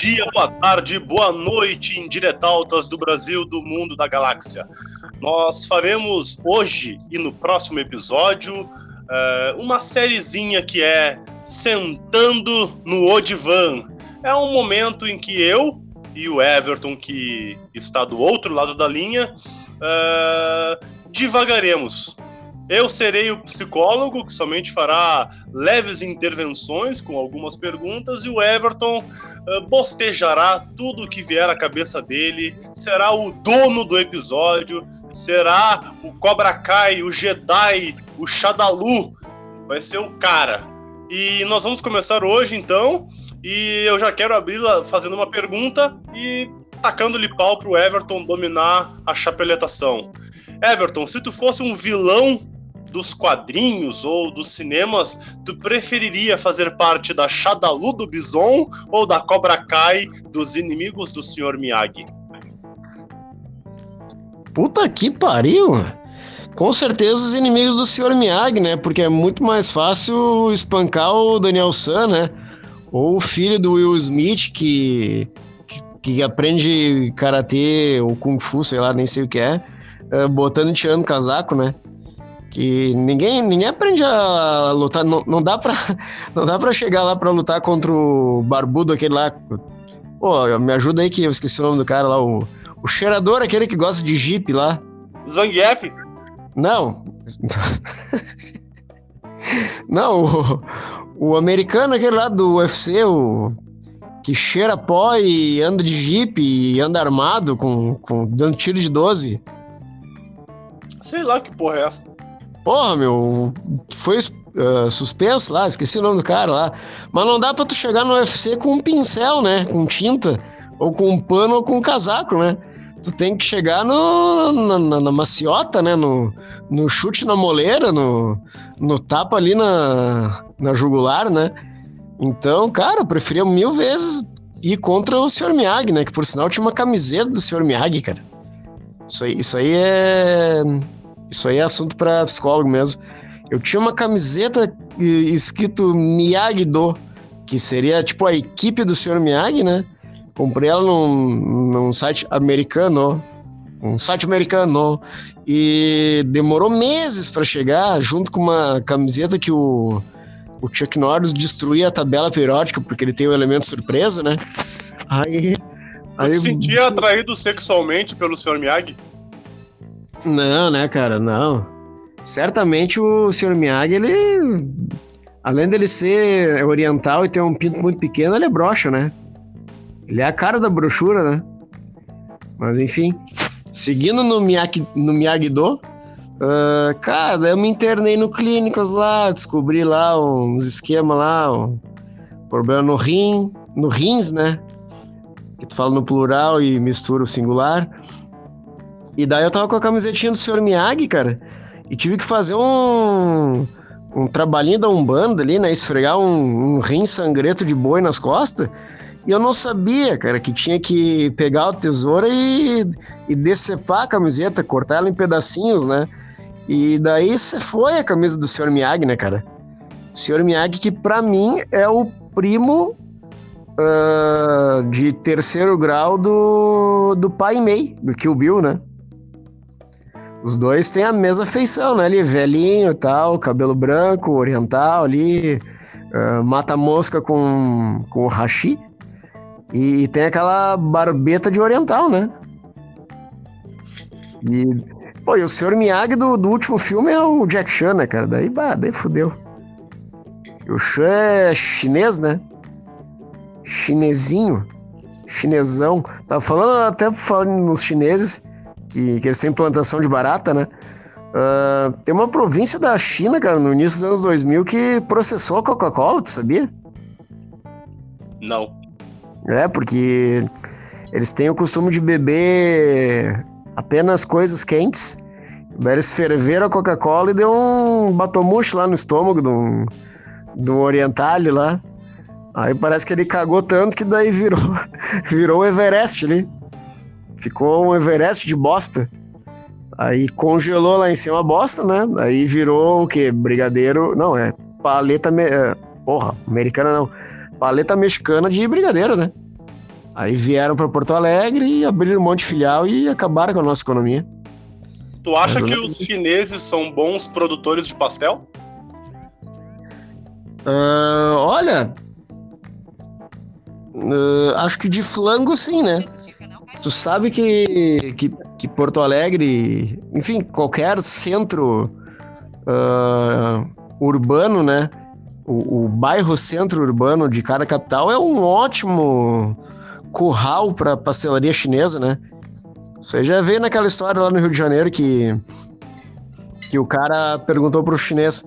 dia, boa tarde, boa noite, indiretautas do Brasil, do mundo, da galáxia. Nós faremos hoje e no próximo episódio uh, uma sériezinha que é Sentando no Odivan. É um momento em que eu e o Everton, que está do outro lado da linha, uh, divagaremos eu serei o psicólogo que somente fará leves intervenções com algumas perguntas e o Everton uh, bostejará tudo o que vier à cabeça dele, será o dono do episódio, será o Cobra Kai, o Jedi, o Shadalu, vai ser o cara. E nós vamos começar hoje então, e eu já quero abrir fazendo uma pergunta e tacando-lhe pau pro Everton dominar a chapeletação. Everton, se tu fosse um vilão dos quadrinhos ou dos cinemas, tu preferiria fazer parte da Shadalu do Bison ou da Cobra Kai dos inimigos do Sr. Miyagi? Puta que pariu! Com certeza os inimigos do Sr. Miyagi, né? Porque é muito mais fácil espancar o Daniel San, né? Ou o filho do Will Smith que, que, que aprende karatê ou kung fu, sei lá, nem sei o que é, uh, botando e tirando casaco, né? Que ninguém ninguém aprende a lutar. Não, não dá para não dá para chegar lá para lutar contra o barbudo aquele lá. Pô me ajuda aí que eu esqueci o nome do cara lá o, o cheirador aquele que gosta de jeep lá. Zangief não. Não o, o americano aquele lá do UFC o que cheira pó e anda de jeep e anda armado com, com dando tiro de 12 sei lá que porra é essa Porra, meu, foi uh, suspenso lá, esqueci o nome do cara lá. Mas não dá pra tu chegar no UFC com um pincel, né? Com tinta, ou com um pano, ou com um casaco, né? Tu tem que chegar no, na, na, na maciota, né? No, no chute na moleira, no, no tapa ali na, na jugular, né? Então, cara, eu preferia mil vezes ir contra o Sr. Miyagi, né? Que por sinal tinha uma camiseta do Sr. Miyagi, cara. Isso aí, isso aí é isso aí é assunto para psicólogo mesmo. Eu tinha uma camiseta escrito Miyagi-Do, que seria tipo a equipe do Sr. Miyagi, né? Comprei ela num, num site americano, um site americano, e demorou meses para chegar, junto com uma camiseta que o, o Chuck Norris destruía a tabela periódica, porque ele tem o elemento surpresa, né? Aí. aí eu sentia atraído sexualmente pelo Sr. Miyagi? Não, né, cara, não. Certamente o Sr. Miyagi, ele. Além dele ser oriental e ter um pinto muito pequeno, ele é broxa, né? Ele é a cara da brochura, né? Mas enfim. Seguindo no Miyagi, no Miyagi-Do, uh, cara, eu me internei no clínicas lá, descobri lá uns esquemas lá, um problema no rim, no rins, né? Que tu fala no plural e mistura o singular. E daí eu tava com a camisetinha do Sr. Miyagi, cara, e tive que fazer um, um trabalhinho da Umbanda ali, né? Esfregar um, um rim sangreto de boi nas costas. E eu não sabia, cara, que tinha que pegar o tesoura e, e decepar a camiseta, cortar ela em pedacinhos, né? E daí você foi a camisa do Sr. Miyagi, né, cara? Sr. Miyagi, que para mim é o primo uh, de terceiro grau do, do pai Mei, do Kill Bill, né? Os dois têm a mesma feição, né? Ali, velhinho e tal, cabelo branco, oriental ali, uh, mata mosca com, com hashi. E tem aquela barbeta de oriental, né? E, pô, e o Sr. Miyagi do, do último filme é o Jack Chan, né, cara? Daí, bah, daí fudeu. o Chan é chinês, né? Chinesinho. Chinesão. Tava falando até falando nos chineses que, que eles têm plantação de barata, né? Uh, tem uma província da China, cara, no início dos anos 2000 que processou a Coca-Cola, tu sabia? Não. É, porque eles têm o costume de beber apenas coisas quentes. Eles ferveram a Coca-Cola e deu um batomuxo lá no estômago do, do oriental lá. Aí parece que ele cagou tanto que daí virou, virou o Everest ali. Ficou um Everest de bosta. Aí congelou lá em cima a bosta, né? Aí virou o quê? Brigadeiro. Não, é paleta. Me... É, porra, americana não. Paleta mexicana de brigadeiro, né? Aí vieram para Porto Alegre e abriram um monte de filial e acabaram com a nossa economia. Tu acha que os chineses são bons produtores de pastel? Uh, olha, uh, acho que de flango sim, né? Tu sabe que, que, que Porto Alegre, enfim, qualquer centro uh, urbano, né? O, o, bairro centro urbano de cada capital é um ótimo curral para pastelaria chinesa, né? Você já vê naquela história lá no Rio de Janeiro que, que o cara perguntou pro chinês: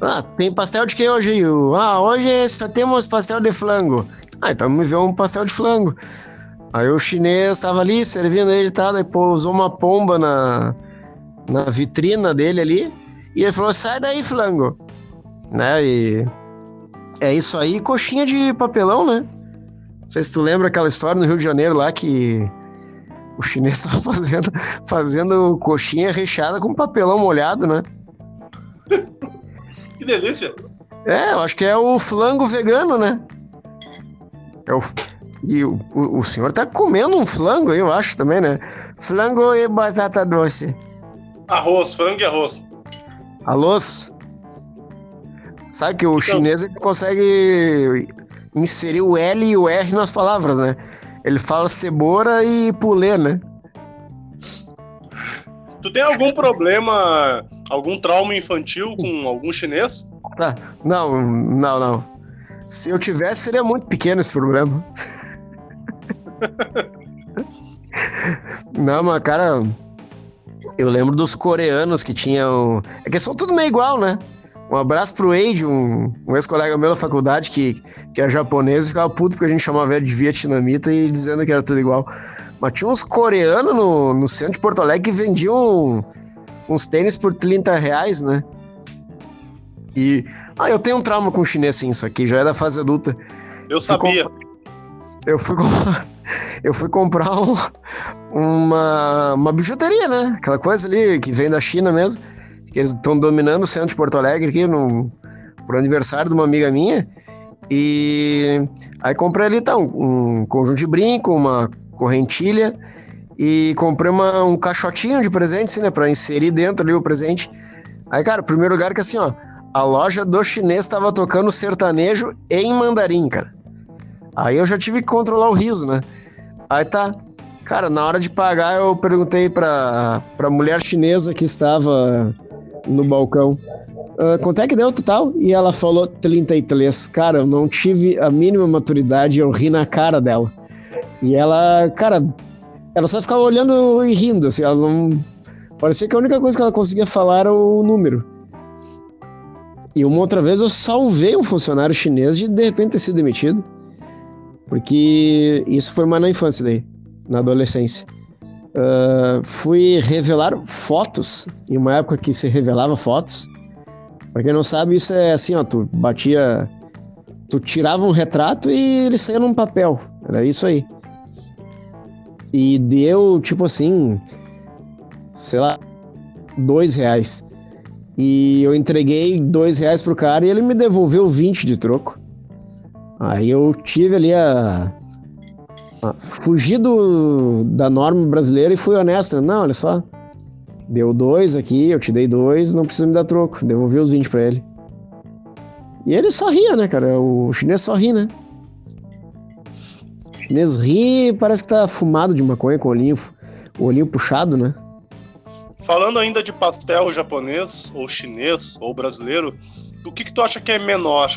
Ah, tem pastel de que hoje? Ah, hoje só temos pastel de flango. Ah, então me vê um pastel de flango. Aí o chinês tava ali servindo ele e tal, daí pousou uma pomba na, na vitrina dele ali. E ele falou: sai daí, flango. Né? E é isso aí, coxinha de papelão, né? Não sei se tu lembra aquela história no Rio de Janeiro lá que o chinês tava fazendo, fazendo coxinha recheada com papelão molhado, né? que delícia! É, eu acho que é o flango vegano, né? É o, e o, o, o senhor tá comendo um flango eu acho também, né? Flango e batata doce. Arroz, frango e arroz. Arroz? Sabe que o então, chinês ele consegue inserir o L e o R nas palavras, né? Ele fala cebola e pulê, né? Tu tem algum problema, algum trauma infantil com algum chinês? Ah, não, não, não. Se eu tivesse, seria muito pequeno esse problema. Não, mas cara, eu lembro dos coreanos que tinham. É que são tudo meio igual, né? Um abraço pro Wade, um, um ex-colega meu da faculdade que, que é japonês e ficava puto porque a gente chamava ele de vietnamita e dizendo que era tudo igual. Mas tinha uns coreanos no, no centro de Porto Alegre que vendiam uns tênis por 30 reais, né? E. Ah, eu tenho um trauma com chinês, sim, isso aqui, já é da fase adulta. Eu sabia. Eu fui comprar eu fui comprar um, uma, uma bijuteria, né? Aquela coisa ali que vem da China mesmo, que eles estão dominando o centro de Porto Alegre aqui no, pro aniversário de uma amiga minha. E aí comprei ali tá, um, um conjunto de brinco, uma correntilha e comprei uma, um caixotinho de presente, assim, né? Pra inserir dentro ali o presente. Aí, cara, primeiro lugar que assim, ó, a loja do chinês tava tocando sertanejo em mandarim, cara. Aí eu já tive que controlar o riso, né? Aí tá. Cara, na hora de pagar, eu perguntei pra, pra mulher chinesa que estava no balcão. Uh, quanto é que deu o total? E ela falou 33. Cara, eu não tive a mínima maturidade, eu ri na cara dela. E ela, cara, ela só ficava olhando e rindo, assim, ela não. Parecia que a única coisa que ela conseguia falar era o número. E uma outra vez eu salvei um funcionário chinês de de repente ter sido demitido. Porque isso foi mais na infância daí, na adolescência. Uh, fui revelar fotos, em uma época que se revelava fotos. Pra quem não sabe, isso é assim, ó, tu batia. Tu tirava um retrato e ele saía num papel. Era isso aí. E deu, tipo assim, sei lá, dois reais. E eu entreguei dois reais pro cara e ele me devolveu 20 de troco. Aí eu tive ali a. a do, da norma brasileira e fui honesto. Não, olha só. Deu dois aqui, eu te dei dois, não precisa me dar troco. Devolvi os 20 pra ele. E ele só ria, né, cara? O chinês só ri, né? O chinês ri parece que tá fumado de maconha com o olhinho, o olhinho puxado, né? Falando ainda de pastel japonês, ou chinês, ou brasileiro, o que, que tu acha que é menor?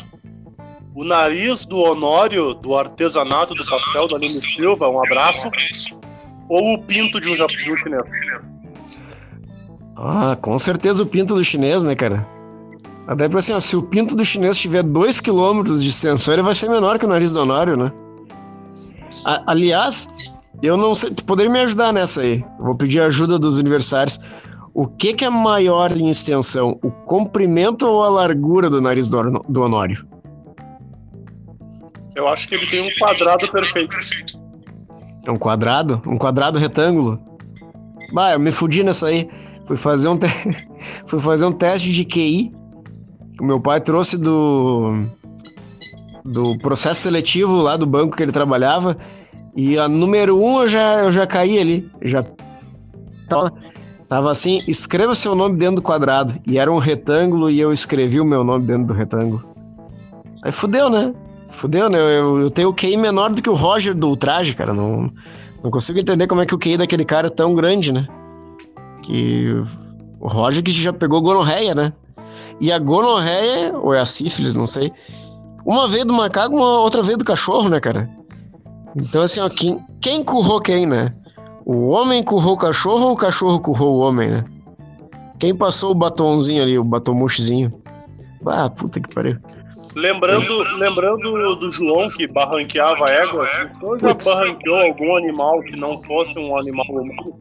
O nariz do Honório, do artesanato do pastel da Aline Silva, um abraço, ou o pinto de um, um chinês? Ah, com certeza o pinto do chinês, né, cara? Até porque assim, ó, se o pinto do chinês tiver 2 km de extensão, ele vai ser menor que o nariz do Honório, né? A, aliás, eu não sei, tu poderia me ajudar nessa aí. vou pedir ajuda dos aniversários. O que, que é maior em extensão, o comprimento ou a largura do nariz do, do Honório? Eu acho que ele tem um quadrado perfeito. É um quadrado? Um quadrado retângulo? Bah, eu me fudi nessa aí. Fui fazer um, te... Fui fazer um teste de QI. O meu pai trouxe do do processo seletivo lá do banco que ele trabalhava E a número um eu já, eu já caí ali. Já tava, tava assim, escreva seu nome dentro do quadrado. E era um retângulo e eu escrevi o meu nome dentro do retângulo. Aí fudeu, né? Fudeu, né? Eu, eu tenho o QI menor do que o Roger do Ultraje, cara. Não, não consigo entender como é que o QI daquele cara é tão grande, né? Que o Roger que já pegou gonorreia, né? E a gonorreia, ou é a sífilis, não sei. Uma vez do macaco, uma outra vez do cachorro, né, cara? Então, assim, ó, quem, quem currou quem, né? O homem currou o cachorro ou o cachorro currou o homem, né? Quem passou o batonzinho ali, o batomouchezinho? Ah, puta que pariu. Lembrando, lembrando do João que barranqueava égua, você já barranqueou algum animal que não fosse um animal humano?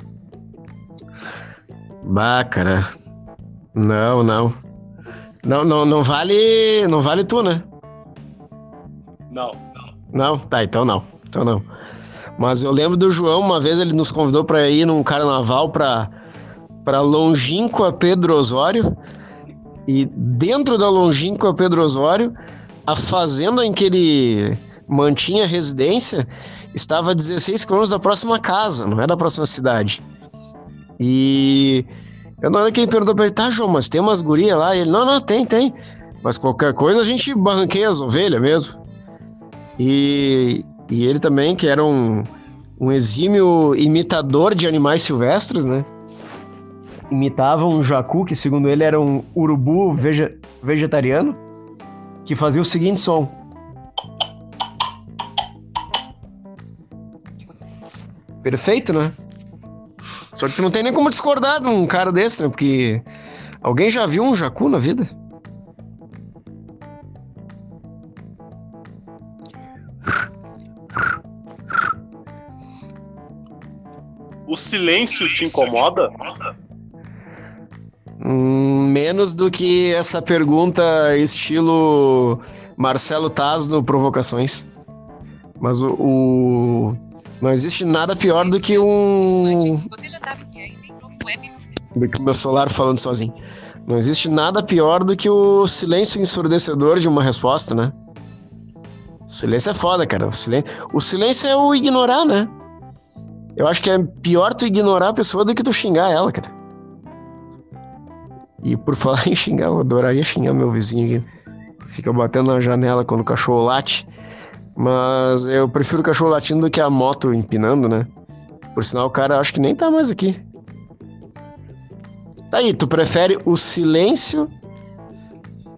Bah, cara. Não, não. Não, não, não vale. Não vale tu, né? Não. Não? Tá, então não. Então não. Mas eu lembro do João, uma vez ele nos convidou para ir num carnaval para para Longínqua Pedro Osório. E dentro da Longínqua Pedro Osório, a fazenda em que ele mantinha residência estava a 16 quilômetros da próxima casa, não é da próxima cidade. E eu na hora que ele perguntou pra ele, tá, João, mas tem umas gurias lá? E ele, não, não, tem, tem. Mas qualquer coisa a gente barranqueia as ovelhas mesmo. E, e ele também, que era um, um exímio imitador de animais silvestres, né? Imitava um jacu, que segundo ele era um urubu vege, vegetariano, que fazia o seguinte som. Perfeito, né? Só que não tem nem como discordar de um cara desse, né? Porque alguém já viu um jacu na vida? O silêncio te incomoda? Hum, menos do que essa pergunta estilo Marcelo Taz no Provocações. Mas o, o, não existe nada pior do que um. Você já sabe que ainda novo web. Do que o meu celular falando sozinho. Não existe nada pior do que o silêncio ensurdecedor de uma resposta, né? O silêncio é foda, cara. O silêncio, o silêncio é o ignorar, né? Eu acho que é pior tu ignorar a pessoa do que tu xingar ela, cara. E por falar em xingar, eu adoraria xingar meu vizinho. Fica batendo na janela quando o cachorro late. Mas eu prefiro o cachorro latindo do que a moto empinando, né? Por sinal, o cara acho que nem tá mais aqui. Tá aí, tu prefere o silêncio.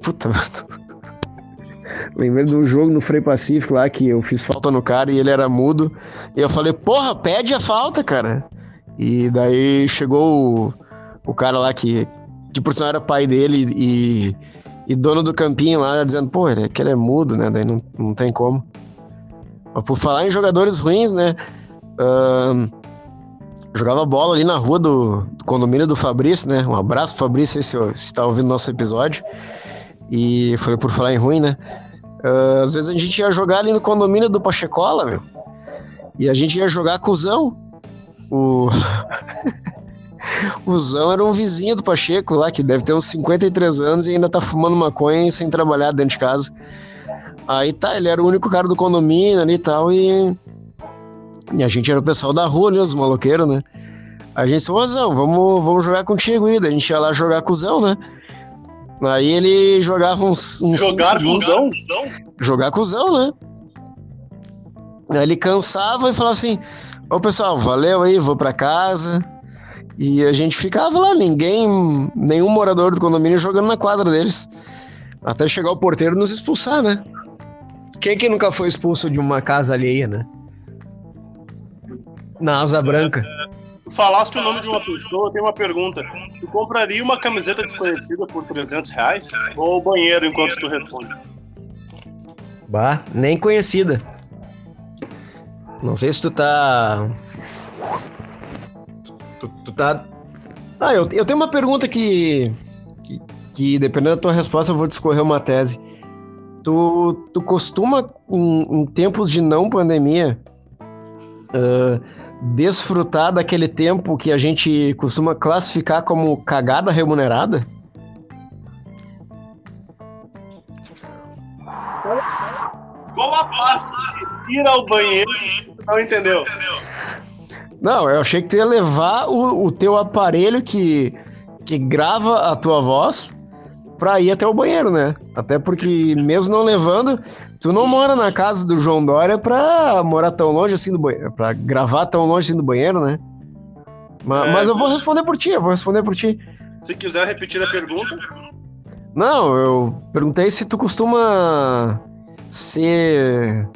Puta, mano. Lembrei de um jogo no Frei Pacífico lá que eu fiz falta no cara e ele era mudo. E eu falei, porra, pede a falta, cara. E daí chegou o, o cara lá que, que por sinal era pai dele e, e dono do campinho lá, dizendo, pô, é que ele é mudo, né? Daí não, não tem como. Mas por falar em jogadores ruins, né? Uh, jogava bola ali na rua do, do, condomínio do Fabrício, né? Um abraço pro Fabrício, se, se tá ouvindo nosso episódio. E foi por falar em ruim, né? Uh, às vezes a gente ia jogar ali no condomínio do Pachecola, meu. E a gente ia jogar cuzão. O. o Zão era um vizinho do Pacheco lá, que deve ter uns 53 anos e ainda tá fumando maconha sem trabalhar dentro de casa. Aí tá, ele era o único cara do condomínio ali e tal, e. E a gente era o pessoal da rua ali, os maloqueiros, né? A gente disse, ô Zão, vamos, vamos jogar contigo aí. Daí a gente ia lá jogar cuzão, né? Aí ele jogava uns. uns Jogar cuzão? Jogar cuzão, né? Aí ele cansava e falava assim: Ô pessoal, valeu aí, vou pra casa. E a gente ficava lá, ninguém, nenhum morador do condomínio jogando na quadra deles. Até chegar o porteiro nos expulsar, né? Quem que nunca foi expulso de uma casa alheia, né? Na asa branca. Falaste o nome de uma pessoa, eu tenho uma pergunta. Tu compraria uma camiseta desconhecida por 300 reais? Ou o banheiro enquanto tu responde? Bah, nem conhecida. Não sei se tu tá. Tá. Ah, eu, eu tenho uma pergunta que, que, que, dependendo da tua resposta, eu vou discorrer uma tese. Tu, tu costuma, em, em tempos de não pandemia, uh, desfrutar daquele tempo que a gente costuma classificar como cagada remunerada? Qual a parte de ir ao banheiro não entendeu? Não, eu achei que tu ia levar o, o teu aparelho que, que grava a tua voz pra ir até o banheiro, né? Até porque, mesmo não levando, tu não mora na casa do João Dória pra morar tão longe assim do banheiro, pra gravar tão longe assim do banheiro, né? Mas, é, mas eu vou responder por ti, eu vou responder por ti. Se quiser repetir a pergunta. Não, eu perguntei se tu costuma ser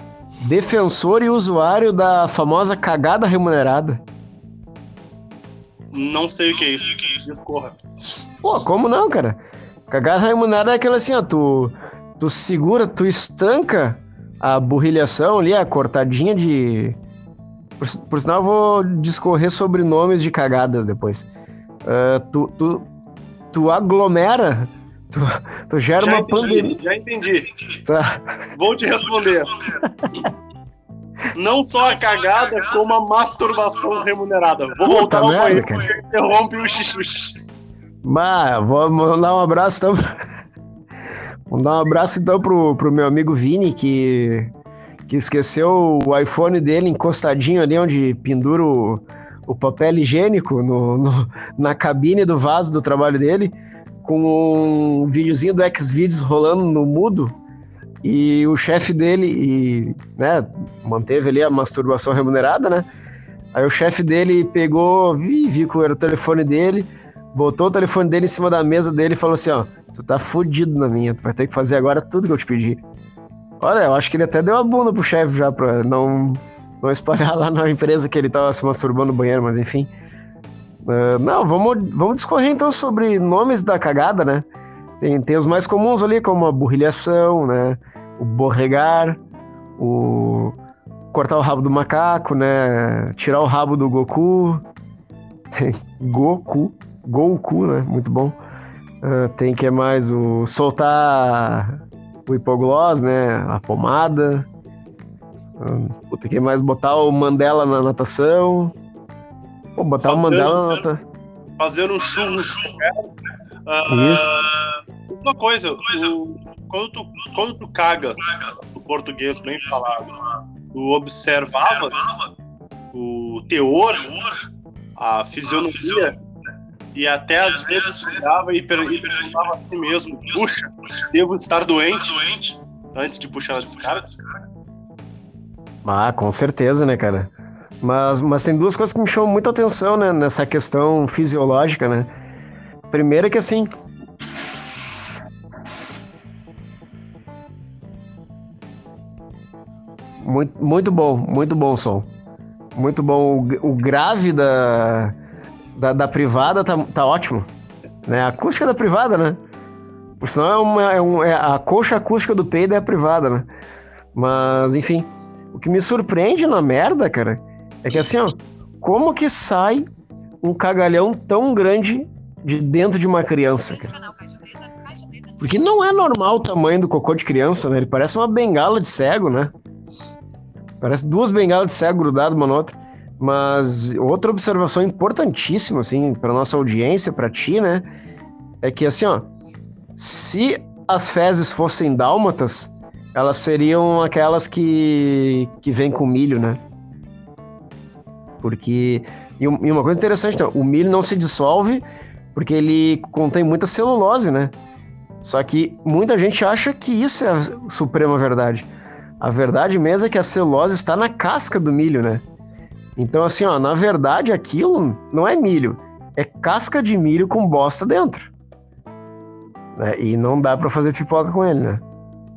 defensor e usuário da famosa cagada remunerada. Não sei o que é isso. Discorra. Pô, como não, cara? Cagada remunerada é aquela assim, ó, tu, tu segura, tu estanca a burrilhação ali, a cortadinha de. Por, por sinal, eu vou discorrer sobre nomes de cagadas depois. Uh, tu, tu, tu aglomera Tu, tu gera já uma pandemia. Já entendi. Tá. Vou te responder. Não só a cagada, como a masturbação remunerada. Vou voltar ao banheiro interrompe o xixi. Mas, vou mandar um abraço então. Vou dar um abraço então pro, pro meu amigo Vini, que, que esqueceu o iPhone dele encostadinho ali onde pendura o, o papel higiênico no, no, na cabine do vaso do trabalho dele com um videozinho do Xvideos rolando no mudo e o chefe dele e, né, manteve ali a masturbação remunerada, né? Aí o chefe dele pegou, vi, vi que era o telefone dele, botou o telefone dele em cima da mesa dele e falou assim, ó, tu tá fudido na minha, tu vai ter que fazer agora tudo que eu te pedi. Olha, eu acho que ele até deu a bunda pro chefe já pra não, não espalhar lá na empresa que ele tava se masturbando no banheiro, mas enfim. Uh, não, vamos, vamos discorrer então sobre nomes da cagada, né? Tem, tem os mais comuns ali, como a burrilhação, né? O borregar, o cortar o rabo do macaco, né? Tirar o rabo do Goku. Tem Goku, Goku, né? Muito bom. Uh, tem que é mais o soltar o hipoglós, né? A pomada. Uh, puta, que mais botar o Mandela na natação. Pô, botar o fazendo, na Fazer um churro. Uh, uma coisa, tu, quando, tu, quando tu cagas, o português bem falado, tu observava o teor, a fisionomia, e até às vezes chegava e, perguntava a si mesmo: puxa, devo estar doente? antes de puxar a descarga? Ah, com certeza, né, cara? Mas, mas tem duas coisas que me chamam muita atenção, né, nessa questão fisiológica, né? Primeiro é que assim. Muito, muito bom, muito bom o som. Muito bom. O, o grave da, da, da, privada tá, tá ótimo. Né? A acústica da privada, né? Por sinal, é, uma, é, um, é a coxa acústica do peido é a privada, né? Mas, enfim. O que me surpreende na merda, cara, é que assim, ó, como que sai um cagalhão tão grande de dentro de uma criança, cara? Porque não é normal o tamanho do cocô de criança, né? Ele parece uma bengala de cego, né? Parece duas bengalas de cego grudadas uma na outra. Mas outra observação importantíssima, assim, para nossa audiência, para ti, né? É que, assim, ó, se as fezes fossem dálmatas, elas seriam aquelas que, que vêm com milho, né? Porque. E uma coisa interessante, então, o milho não se dissolve porque ele contém muita celulose, né? Só que muita gente acha que isso é a suprema verdade. A verdade mesmo é que a celulose está na casca do milho, né? Então, assim, ó, na verdade, aquilo não é milho, é casca de milho com bosta dentro. Né? E não dá para fazer pipoca com ele, né?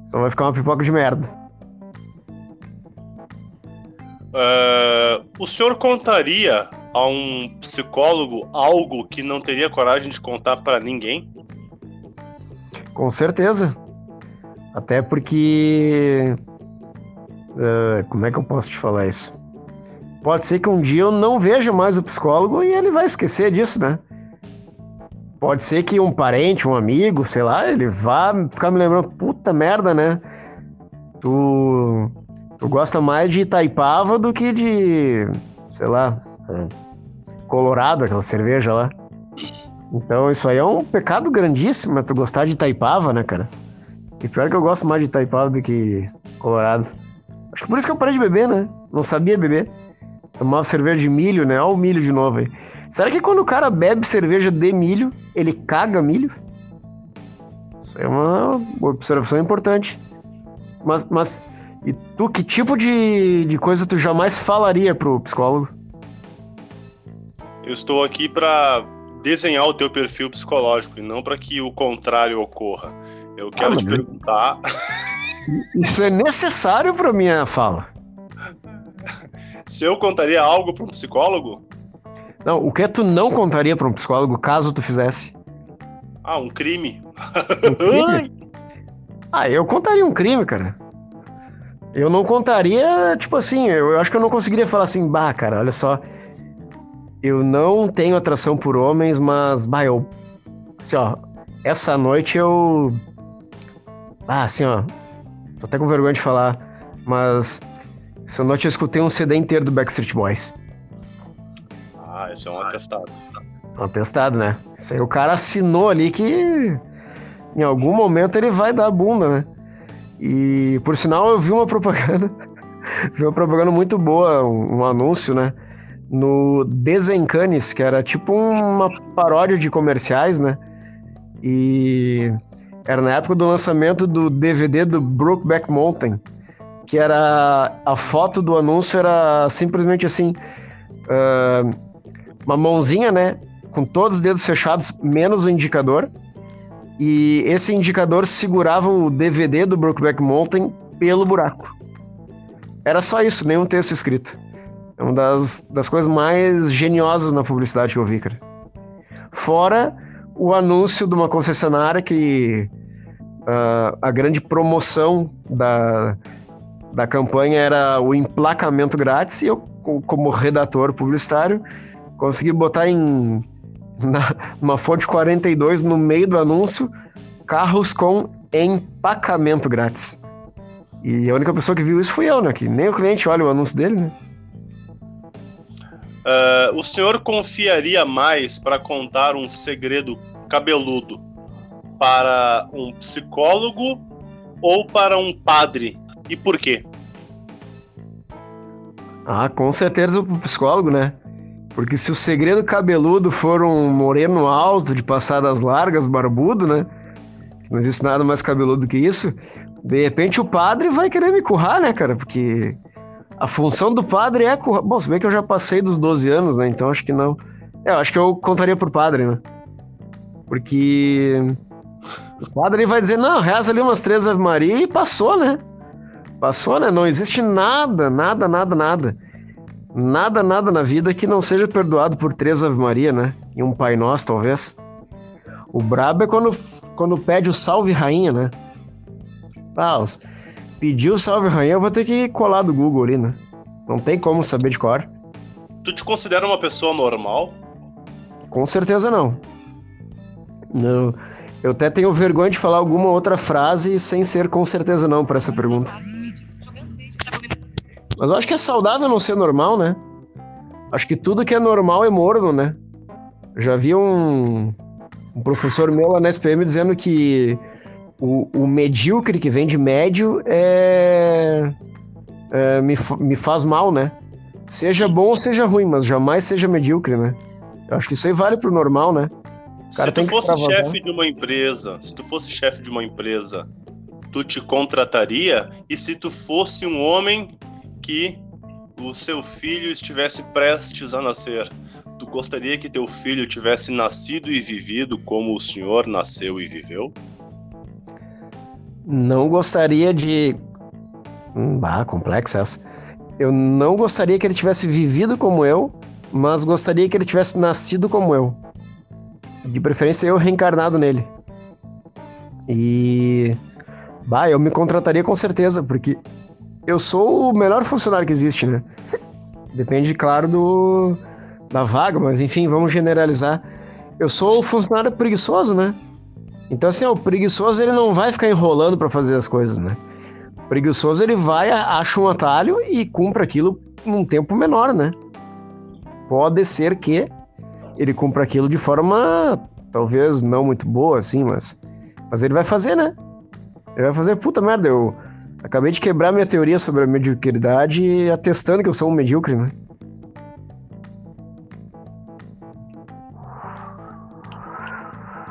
Só vai ficar uma pipoca de merda. Uh, o senhor contaria a um psicólogo algo que não teria coragem de contar para ninguém? Com certeza. Até porque. Uh, como é que eu posso te falar isso? Pode ser que um dia eu não veja mais o psicólogo e ele vai esquecer disso, né? Pode ser que um parente, um amigo, sei lá, ele vá ficar me lembrando, puta merda, né? Tu Tu gosta mais de Itaipava do que de, sei lá, Colorado, aquela cerveja lá. Então isso aí é um pecado grandíssimo, tu gostar de Itaipava, né, cara? E pior que eu gosto mais de Itaipava do que Colorado. Acho que por isso que eu parei de beber, né? Não sabia beber. Tomava cerveja de milho, né? Olha o milho de novo aí. Será que quando o cara bebe cerveja de milho, ele caga milho? Isso é uma observação importante. Mas, mas e tu, que tipo de, de coisa tu jamais falaria pro psicólogo? Eu estou aqui para desenhar o teu perfil psicológico e não para que o contrário ocorra. Eu quero ah, te perguntar. Isso é necessário para minha fala. Se eu contaria algo para um psicólogo? Não, o que tu não contaria para um psicólogo caso tu fizesse? Ah, um crime. Um crime? ah, eu contaria um crime, cara. Eu não contaria, tipo assim, eu acho que eu não conseguiria falar assim, bah, cara, olha só. Eu não tenho atração por homens, mas, bah, eu. Assim, ó, essa noite eu. Ah, assim, ó. Tô até com vergonha de falar, mas. Essa noite eu escutei um CD inteiro do Backstreet Boys. Ah, isso é um atestado. Um atestado, né? Isso aí o cara assinou ali que. Em algum momento ele vai dar bunda, né? E por sinal eu vi uma propaganda, vi uma propaganda muito boa, um, um anúncio, né? No Desencanes, que era tipo uma paródia de comerciais, né? E era na época do lançamento do DVD do Brokeback Mountain, que era a foto do anúncio era simplesmente assim, uh, uma mãozinha, né? Com todos os dedos fechados, menos o indicador e esse indicador segurava o DVD do Brokeback Mountain pelo buraco. Era só isso, nenhum texto escrito. É uma das, das coisas mais geniosas na publicidade que eu vi, cara. Fora o anúncio de uma concessionária que uh, a grande promoção da, da campanha era o emplacamento grátis e eu, como redator publicitário, consegui botar em na, numa fonte 42 no meio do anúncio, carros com empacamento grátis. E a única pessoa que viu isso fui eu, né? Que nem o cliente olha o anúncio dele, né? Uh, o senhor confiaria mais para contar um segredo cabeludo para um psicólogo ou para um padre? E por quê? Ah, com certeza o psicólogo, né? Porque se o segredo cabeludo for um moreno alto, de passadas largas, barbudo, né? Não existe nada mais cabeludo que isso. De repente o padre vai querer me currar, né, cara? Porque a função do padre é currar. Bom, se bem que eu já passei dos 12 anos, né? Então acho que não. É, acho que eu contaria pro padre, né? Porque o padre vai dizer, não, reza ali umas três Ave Maria e passou, né? Passou, né? Não existe nada, nada, nada, nada nada, nada na vida que não seja perdoado por três Ave Maria, né? E um Pai Nosso, talvez. O brabo é quando, quando pede o salve rainha, né? Ah, pediu o salve rainha, eu vou ter que colar do Google ali, né? Não tem como saber de cor. Tu te considera uma pessoa normal? Com certeza não. Não. Eu até tenho vergonha de falar alguma outra frase sem ser com certeza não para essa pergunta. Mas eu acho que é saudável não ser normal, né? Acho que tudo que é normal é morno, né? Eu já vi um, um professor meu lá na SPM dizendo que o, o medíocre que vem de médio é, é me, me faz mal, né? Seja bom ou seja ruim, mas jamais seja medíocre, né? Eu acho que isso aí vale pro normal, né? se tu fosse chefe de uma empresa, se tu fosse chefe de uma empresa, tu te contrataria? E se tu fosse um homem que o seu filho estivesse prestes a nascer, tu gostaria que teu filho tivesse nascido e vivido como o senhor nasceu e viveu? Não gostaria de. Hum, bah, complexa essa. Eu não gostaria que ele tivesse vivido como eu, mas gostaria que ele tivesse nascido como eu. De preferência, eu reencarnado nele. E. Bah, eu me contrataria com certeza, porque eu sou o melhor funcionário que existe, né? Depende, claro, do, da vaga, mas enfim, vamos generalizar. Eu sou o funcionário preguiçoso, né? Então, assim, ó, o preguiçoso ele não vai ficar enrolando para fazer as coisas, né? O preguiçoso ele vai, acha um atalho e cumpre aquilo num tempo menor, né? Pode ser que ele cumpra aquilo de forma talvez não muito boa, assim, mas, mas ele vai fazer, né? Ele vai fazer, puta merda, eu Acabei de quebrar minha teoria sobre a mediocridade atestando que eu sou um medíocre, né?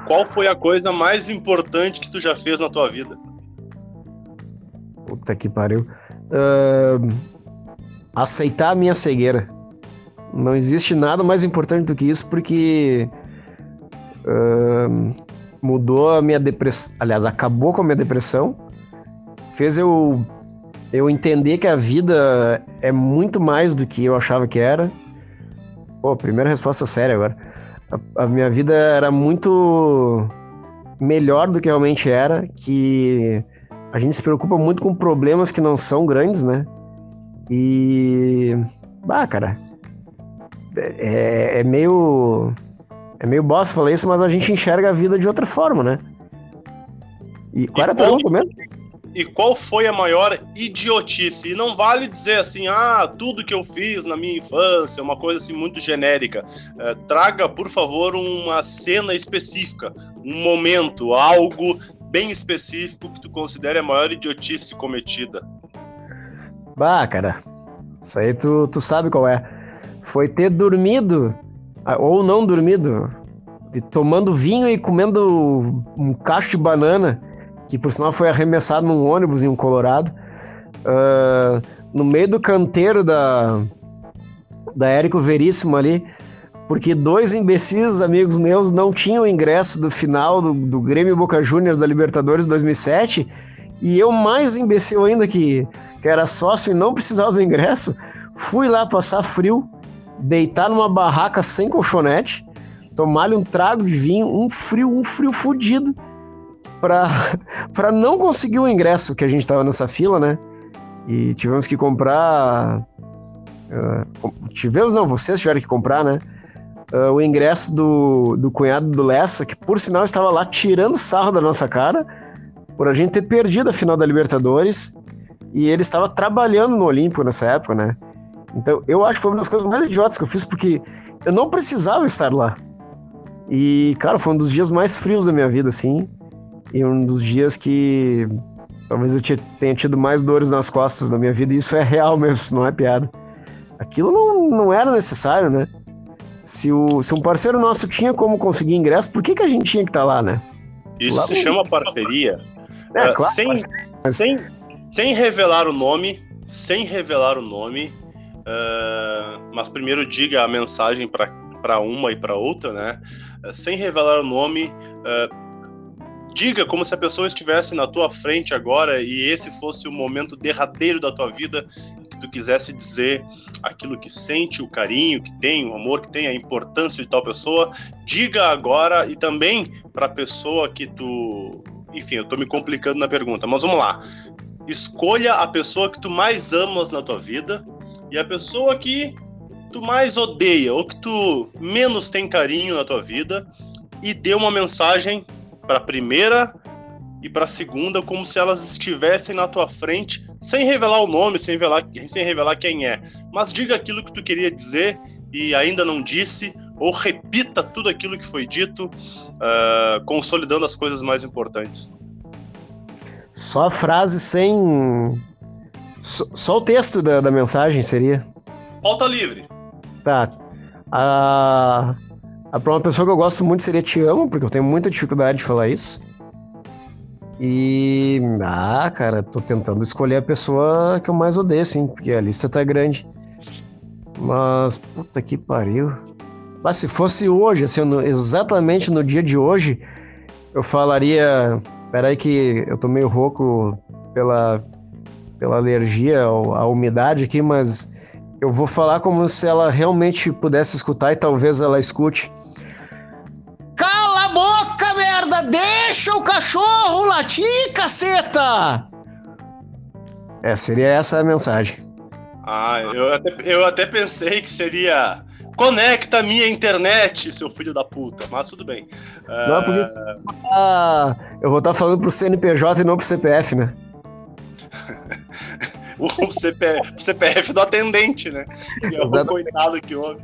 Qual foi a coisa mais importante que tu já fez na tua vida? Puta que pariu. Uh, aceitar a minha cegueira. Não existe nada mais importante do que isso, porque uh, mudou a minha depressão. Aliás, acabou com a minha depressão. Fez eu, eu entender que a vida é muito mais do que eu achava que era. Pô, primeira resposta séria agora. A, a minha vida era muito melhor do que realmente era, que a gente se preocupa muito com problemas que não são grandes, né? E. Bah, cara. É, é meio. É meio bosta falar isso, mas a gente enxerga a vida de outra forma, né? E qual era a pergunta mesmo? E qual foi a maior idiotice? E não vale dizer assim, ah, tudo que eu fiz na minha infância, uma coisa assim muito genérica. É, traga, por favor, uma cena específica, um momento, algo bem específico que tu considere a maior idiotice cometida. Bah, cara, isso aí tu, tu sabe qual é. Foi ter dormido, ou não dormido, tomando vinho e comendo um cacho de banana que por sinal foi arremessado num ônibus em um Colorado, uh, no meio do canteiro da, da Érico Veríssimo ali, porque dois imbecis amigos meus não tinham ingresso do final do, do Grêmio Boca Juniors da Libertadores 2007, e eu mais imbecil ainda que, que era sócio e não precisava do ingresso, fui lá passar frio, deitar numa barraca sem colchonete, tomar-lhe um trago de vinho, um frio, um frio fudido, para não conseguir o ingresso que a gente tava nessa fila, né? E tivemos que comprar. Uh, tivemos, não, vocês tiveram que comprar, né? Uh, o ingresso do, do cunhado do Lessa, que por sinal estava lá tirando sarro da nossa cara, por a gente ter perdido a final da Libertadores, e ele estava trabalhando no Olímpico nessa época, né? Então eu acho que foi uma das coisas mais idiotas que eu fiz, porque eu não precisava estar lá. E, cara, foi um dos dias mais frios da minha vida, assim. E um dos dias que talvez eu tenha tido mais dores nas costas na minha vida, e isso é real mesmo, não é piada. Aquilo não, não era necessário, né? Se, o, se um parceiro nosso tinha como conseguir ingresso, por que, que a gente tinha que estar tá lá, né? Isso lá se chama parceria. É, uh, claro, sem, mas... sem, sem revelar o nome, sem revelar o nome, uh, mas primeiro diga a mensagem para uma e para outra, né? Uh, sem revelar o nome, Diga como se a pessoa estivesse na tua frente agora e esse fosse o momento derradeiro da tua vida, que tu quisesse dizer aquilo que sente, o carinho que tem, o amor que tem, a importância de tal pessoa. Diga agora e também para a pessoa que tu. Enfim, eu estou me complicando na pergunta, mas vamos lá. Escolha a pessoa que tu mais amas na tua vida e a pessoa que tu mais odeia ou que tu menos tem carinho na tua vida e dê uma mensagem para a primeira e para a segunda como se elas estivessem na tua frente, sem revelar o nome, sem revelar, sem revelar quem é. Mas diga aquilo que tu queria dizer e ainda não disse, ou repita tudo aquilo que foi dito, uh, consolidando as coisas mais importantes. Só a frase sem. Só, só o texto da, da mensagem seria? Pauta livre. Tá. A. Uh uma pessoa que eu gosto muito seria Te Amo, porque eu tenho muita dificuldade de falar isso. E. Ah, cara, tô tentando escolher a pessoa que eu mais odeio, sim, porque a lista tá grande. Mas, puta que pariu. Mas se fosse hoje, assim, no, exatamente no dia de hoje, eu falaria. Peraí, que eu tô meio rouco pela, pela alergia à umidade aqui, mas eu vou falar como se ela realmente pudesse escutar e talvez ela escute. Deixa o cachorro latir, caceta! É, seria essa a mensagem. Ah, eu até, eu até pensei que seria. Conecta minha internet, seu filho da puta, mas tudo bem. Não, porque. Ah, eu vou estar falando pro CNPJ e não pro CPF, né? o CPF, CPF do atendente, né? Que é o coitado que houve.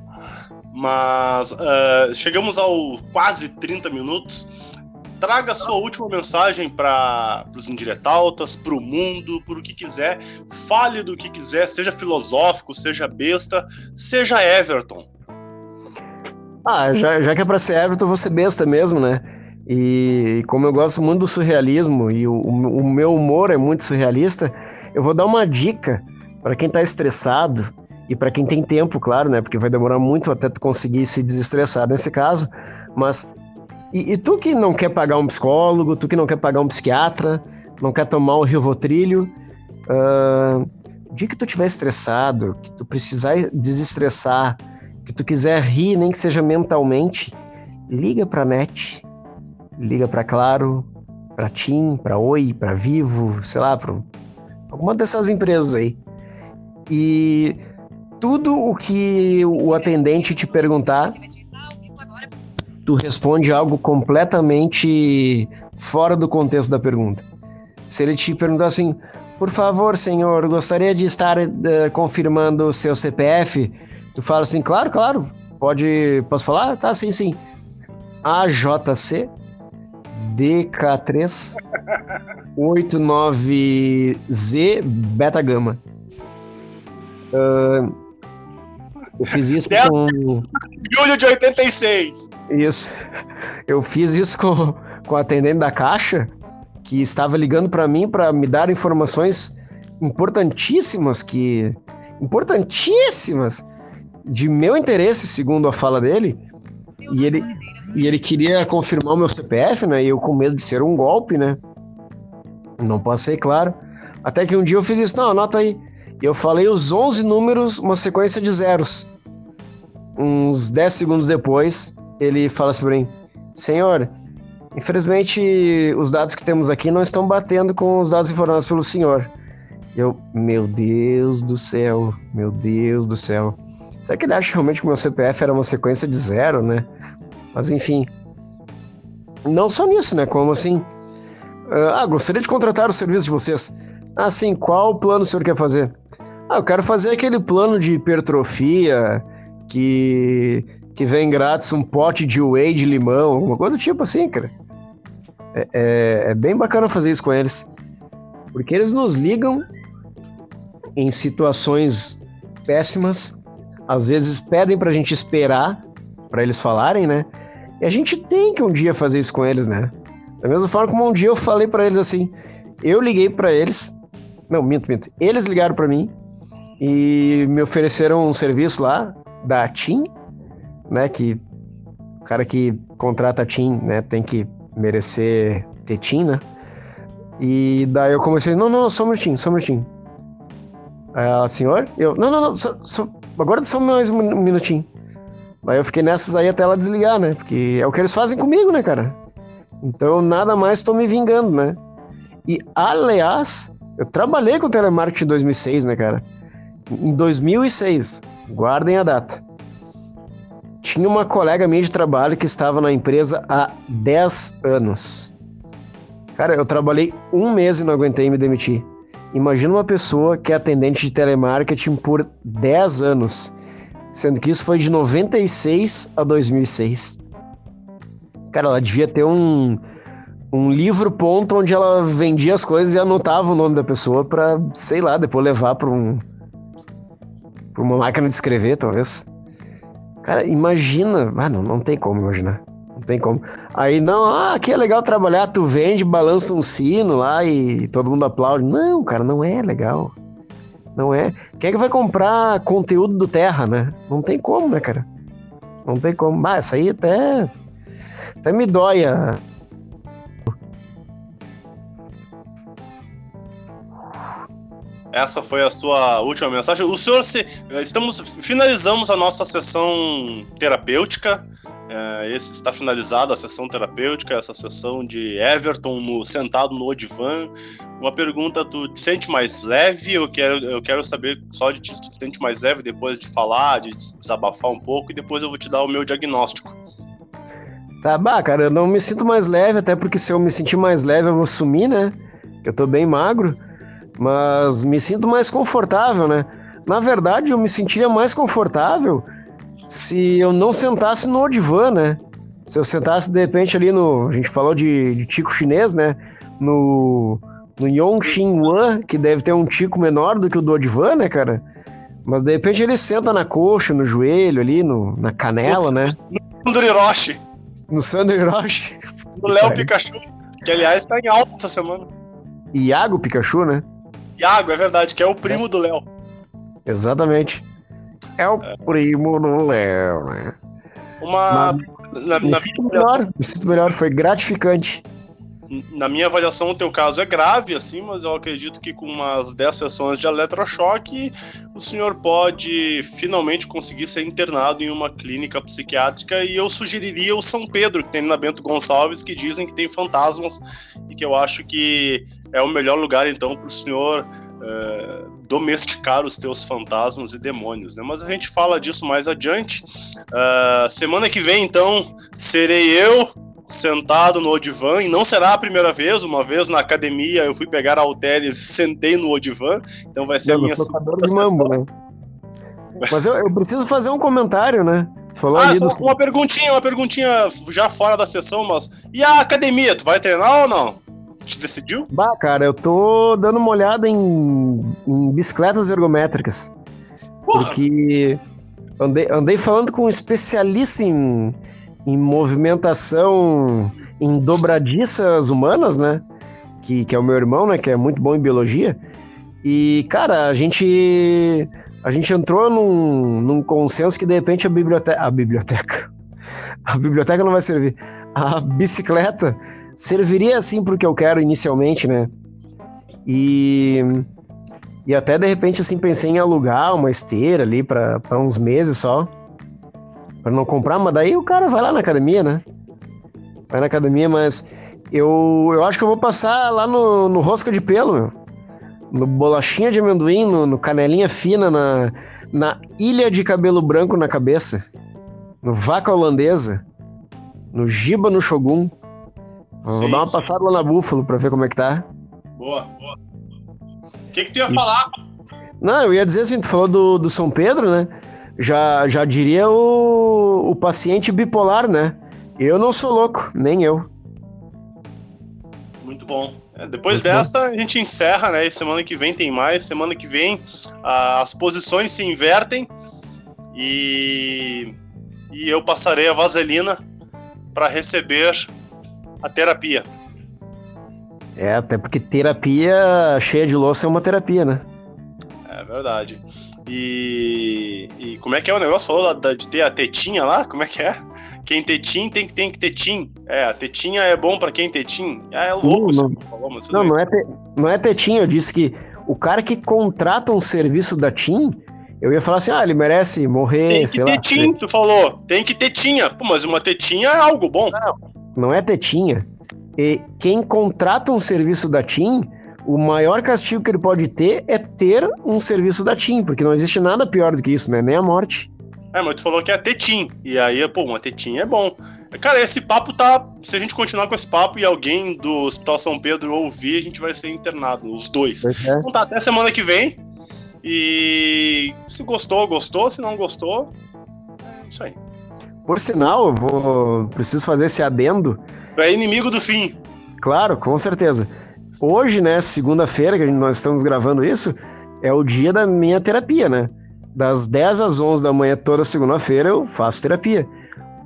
Mas uh, chegamos ao quase 30 minutos. Traga sua última mensagem para os indiretautas, para o mundo, por o que quiser. Fale do que quiser, seja filosófico, seja besta, seja Everton. Ah, já, já que é para ser Everton, vou ser besta mesmo, né? E como eu gosto muito do surrealismo e o, o meu humor é muito surrealista, eu vou dar uma dica para quem está estressado e para quem tem tempo, claro, né? Porque vai demorar muito até tu conseguir se desestressar nesse caso. Mas e, e, tu que não quer pagar um psicólogo, tu que não quer pagar um psiquiatra, não quer tomar um Rivotril, uh, o dia que tu estiver estressado, que tu precisar desestressar, que tu quiser rir, nem que seja mentalmente, liga pra net, liga pra Claro, pra TIM, pra Oi, pra Vivo, sei lá, pra alguma dessas empresas aí. E tudo o que o atendente te perguntar, tu responde algo completamente fora do contexto da pergunta. Se ele te perguntar assim, por favor, senhor, gostaria de estar uh, confirmando o seu CPF, tu fala assim, claro, claro, pode, posso falar? Tá, sim, sim. AJC DK3 89Z Beta Gama. Uh, eu fiz isso com. Julho de 86! Isso. Eu fiz isso com, com o atendente da caixa, que estava ligando para mim para me dar informações importantíssimas que. importantíssimas! De meu interesse, segundo a fala dele. E ele, e ele queria confirmar o meu CPF, né? E eu com medo de ser um golpe, né? Não passei, claro. Até que um dia eu fiz isso. Não, anota aí. Eu falei os 11 números, uma sequência de zeros. Uns 10 segundos depois, ele fala assim pra mim: Senhor, infelizmente os dados que temos aqui não estão batendo com os dados informados pelo senhor. Eu, meu Deus do céu, meu Deus do céu. Será que ele acha realmente que o meu CPF era uma sequência de zero, né? Mas enfim. Não só nisso, né? Como assim. Ah, gostaria de contratar o serviço de vocês. Ah, sim, qual plano o senhor quer fazer? Ah, eu quero fazer aquele plano de hipertrofia que, que vem grátis um pote de whey de limão, alguma coisa do tipo assim, cara. É, é, é bem bacana fazer isso com eles. Porque eles nos ligam em situações péssimas, às vezes pedem pra gente esperar para eles falarem, né? E a gente tem que um dia fazer isso com eles, né? Da mesma forma como um dia eu falei para eles assim, eu liguei para eles, não, minto, minto. Eles ligaram para mim e me ofereceram um serviço lá da TIM, né? Que o cara que contrata a TIM, né, tem que merecer ter TIM, né? E daí eu comecei, não, não, só um minutinho, só um minutinho. Ela, senhor? Eu, não, não, não, só, só, agora só mais um minutinho. Aí eu fiquei nessas aí até ela desligar, né? Porque é o que eles fazem comigo, né, cara? Então nada mais estou me vingando, né? E aliás, eu trabalhei com telemarketing em 2006, né, cara? Em 2006, guardem a data. Tinha uma colega minha de trabalho que estava na empresa há 10 anos. Cara, eu trabalhei um mês e não aguentei me demitir. Imagina uma pessoa que é atendente de telemarketing por 10 anos, sendo que isso foi de 96 a 2006. Cara, ela devia ter um, um livro ponto onde ela vendia as coisas e anotava o nome da pessoa para, sei lá, depois levar para um para uma máquina de escrever, talvez. Cara, imagina. Ah, não, tem como imaginar. Não tem como. Aí, não, ah, aqui é legal trabalhar, tu vende, balança um sino lá e todo mundo aplaude. Não, cara, não é legal. Não é. Quem é que vai comprar conteúdo do Terra, né? Não tem como, né, cara? Não tem como. Ah, isso aí até. Até me dói Essa foi a sua última mensagem. O senhor se. Estamos. Finalizamos a nossa sessão terapêutica. É, esse está finalizado a sessão terapêutica, essa sessão de Everton no, sentado no divã. Uma pergunta: tu te sente mais leve? Eu quero, eu quero saber só de ti se tu te sente mais leve depois de falar, de desabafar um pouco, e depois eu vou te dar o meu diagnóstico. Tá, bah, cara, eu não me sinto mais leve, até porque se eu me sentir mais leve eu vou sumir, né? Eu tô bem magro mas me sinto mais confortável, né? Na verdade, eu me sentiria mais confortável se eu não sentasse no divã, né? Se eu sentasse de repente ali no. A gente falou de, de tico chinês, né? No, no Yongxin Wan, que deve ter um tico menor do que o do Odivan, né, cara? Mas de repente ele senta na coxa, no joelho ali, no, na canela, no, né? No Sandro Hiroshi. No Sandro Hiroshi. No Léo Pikachu, que aliás tá em alta essa semana. Iago Pikachu, né? Iago, é verdade, que é o primo é. do Léo. Exatamente. É o é. primo do Léo, né? Uma. Na, na, me, sinto melhor, me sinto melhor, foi gratificante na minha avaliação, o teu caso é grave, assim, mas eu acredito que com umas 10 sessões de eletrochoque, o senhor pode finalmente conseguir ser internado em uma clínica psiquiátrica e eu sugeriria o São Pedro, que tem na Bento Gonçalves, que dizem que tem fantasmas e que eu acho que é o melhor lugar, então, para o senhor é, domesticar os teus fantasmas e demônios, né? Mas a gente fala disso mais adiante. Uh, semana que vem, então, serei eu sentado no Odivan, e não será a primeira vez, uma vez na academia eu fui pegar a halteres e sentei no Odivan, então vai ser não, a minha segunda de mambo, né? Mas eu, eu, preciso fazer um comentário, né? Falou ah, só uma perguntinha, uma perguntinha já fora da sessão, mas e a academia, tu vai treinar ou não? Te decidiu? Bah, cara, eu tô dando uma olhada em, em bicicletas ergométricas. Porra. Porque andei, andei falando com um especialista em em movimentação em dobradiças humanas, né? Que, que é o meu irmão, né? Que é muito bom em biologia. E, cara, a gente. A gente entrou num, num consenso que de repente a biblioteca. A biblioteca. A biblioteca não vai servir. A bicicleta serviria assim pro que eu quero inicialmente, né? E. E até de repente assim pensei em alugar uma esteira ali para uns meses só para não comprar, mas daí o cara vai lá na academia, né? Vai na academia, mas eu, eu acho que eu vou passar lá no, no rosca de pelo, meu. No bolachinha de amendoim, no, no canelinha fina, na, na ilha de cabelo branco na cabeça, no vaca holandesa, no giba no shogun. Vou sim, dar uma sim. passada lá na búfalo pra ver como é que tá. Boa, boa. O que, que tu ia e... falar? Não, eu ia dizer assim, tu falou do, do São Pedro, né? Já, já diria o, o paciente bipolar, né? Eu não sou louco, nem eu. Muito bom. É, depois Muito dessa, bom. a gente encerra, né? E semana que vem tem mais. Semana que vem as posições se invertem e, e eu passarei a vaselina para receber a terapia. É, até porque terapia cheia de louça é uma terapia, né? É verdade. E, e como é que é o negócio? Falou de ter a tetinha lá? Como é que é? Quem tetim tem que tem que tetim. É, a tetinha é bom para quem tetim. É, é louco não, não, falou, mas não, não, é te, não é tetinha. Eu disse que o cara que contrata um serviço da TIM, eu ia falar assim, ah, ele merece morrer, Tem que ter TIM, tu falou. Tem que tetinha. Pô, mas uma tetinha é algo bom. Não, não é tetinha. E quem contrata um serviço da TIM o maior castigo que ele pode ter é ter um serviço da TIM, porque não existe nada pior do que isso, né? Nem a morte. É, mas tu falou que é tetim. E aí, pô, uma tetinha é bom. Cara, esse papo tá. Se a gente continuar com esse papo e alguém do Hospital São Pedro ouvir, a gente vai ser internado, os dois. É. Então tá, até semana que vem. E se gostou, gostou. Se não gostou, é isso aí. Por sinal, eu vou. Preciso fazer esse adendo. Tu é inimigo do fim. Claro, com certeza hoje, né, segunda-feira, que nós estamos gravando isso, é o dia da minha terapia, né? Das 10 às 11 da manhã, toda segunda-feira, eu faço terapia.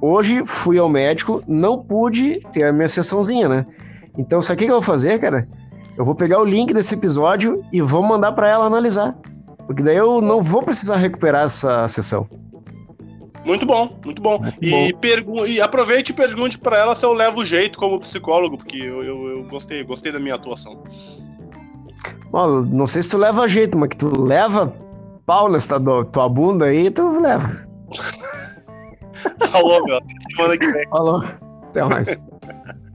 Hoje fui ao médico, não pude ter a minha sessãozinha, né? Então, sabe o que eu vou fazer, cara? Eu vou pegar o link desse episódio e vou mandar para ela analisar. Porque daí eu não vou precisar recuperar essa sessão. Muito bom, muito bom. Muito e, bom. e aproveite e pergunte para ela se eu levo jeito como psicólogo, porque eu, eu, eu gostei, gostei da minha atuação. Bom, não sei se tu leva jeito, mas que tu leva pau nessa tua bunda aí, tu leva. Falou, meu. Até semana que vem. Falou. Até mais.